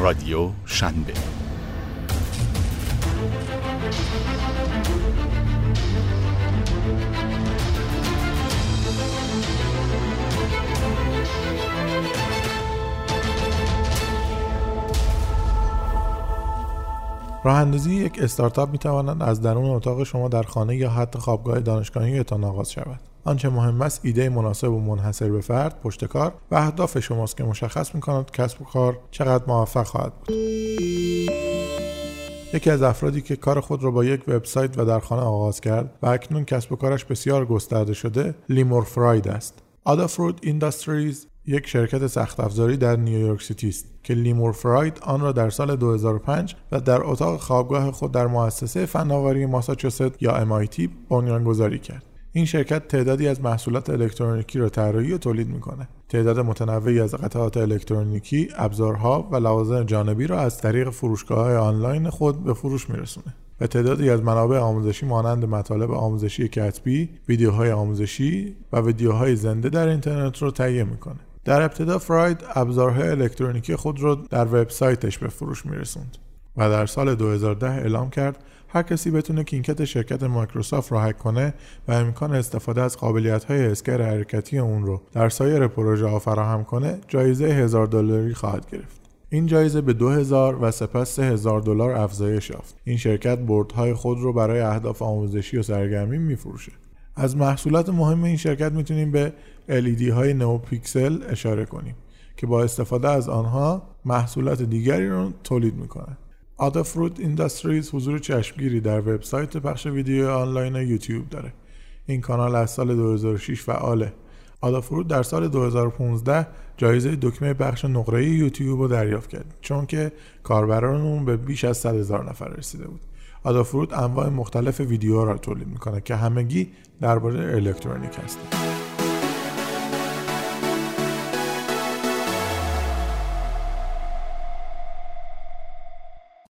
رادیو شنبه راه اندازی یک استارتاپ می تواند از درون اتاق شما در خانه یا حتی خوابگاه دانشگاهیتان آغاز شود. آنچه مهم است ایده مناسب و منحصر به فرد پشت کار و اهداف شماست که مشخص می کند کسب و کار چقدر موفق خواهد بود. یکی از افرادی که کار خود را با یک وبسایت و در خانه آغاز کرد و اکنون کسب و کارش بسیار گسترده شده لیمور فرید است. Adafruit Industries یک شرکت سخت افزاری در نیویورک سیتی است که لیمور فرید آن را در سال 2005 و در اتاق خوابگاه خود در مؤسسه فناوری ماساچوست یا MIT بنیانگذاری کرد. این شرکت تعدادی از محصولات الکترونیکی را طراحی و تولید می‌کنه. تعداد متنوعی از قطعات الکترونیکی، ابزارها و لوازم جانبی را از طریق فروشگاه های آنلاین خود به فروش میرسونه. و تعدادی از منابع آموزشی مانند مطالب آموزشی کتبی، ویدیوهای آموزشی و ویدیوهای زنده در اینترنت رو تهیه می‌کنه. در ابتدا فرید ابزارهای الکترونیکی خود را در وبسایتش به فروش میرسوند و در سال 2010 اعلام کرد هر کسی بتونه Kinect شرکت مایکروسافت را هک کنه و امکان استفاده از قابلیت های حسگر حرکتی اون رو در سایر پروژه ها فراهم کنه جایزه هزار دلاری خواهد گرفت. این جایزه به 2000 و سپس 3000 دلار افزایش یافت. این شرکت بردهای خود رو برای اهداف آموزشی و سرگرمی میفروشه. از محصولات مهم این شرکت می‌تونیم به LED های نو پیکسل اشاره کنیم که با استفاده از آنها محصولات دیگری را تولید می‌کنند. آدافروت اینداستریز حضور چشمگیری در وبسایت پخش ویدیو آنلاین یوتیوب داره. این کانال از سال 2006 فعاله. آدافروت در سال 2015 جایزه دکمه بخش نقره یوتیوب رو دریافت کرد چون که کاربران اون به بیش از 100 هزار نفر رسیده بود. آدافروت انواع مختلف ویدیو را تولید می‌کنه که همگی درباره الکترونیک هستند.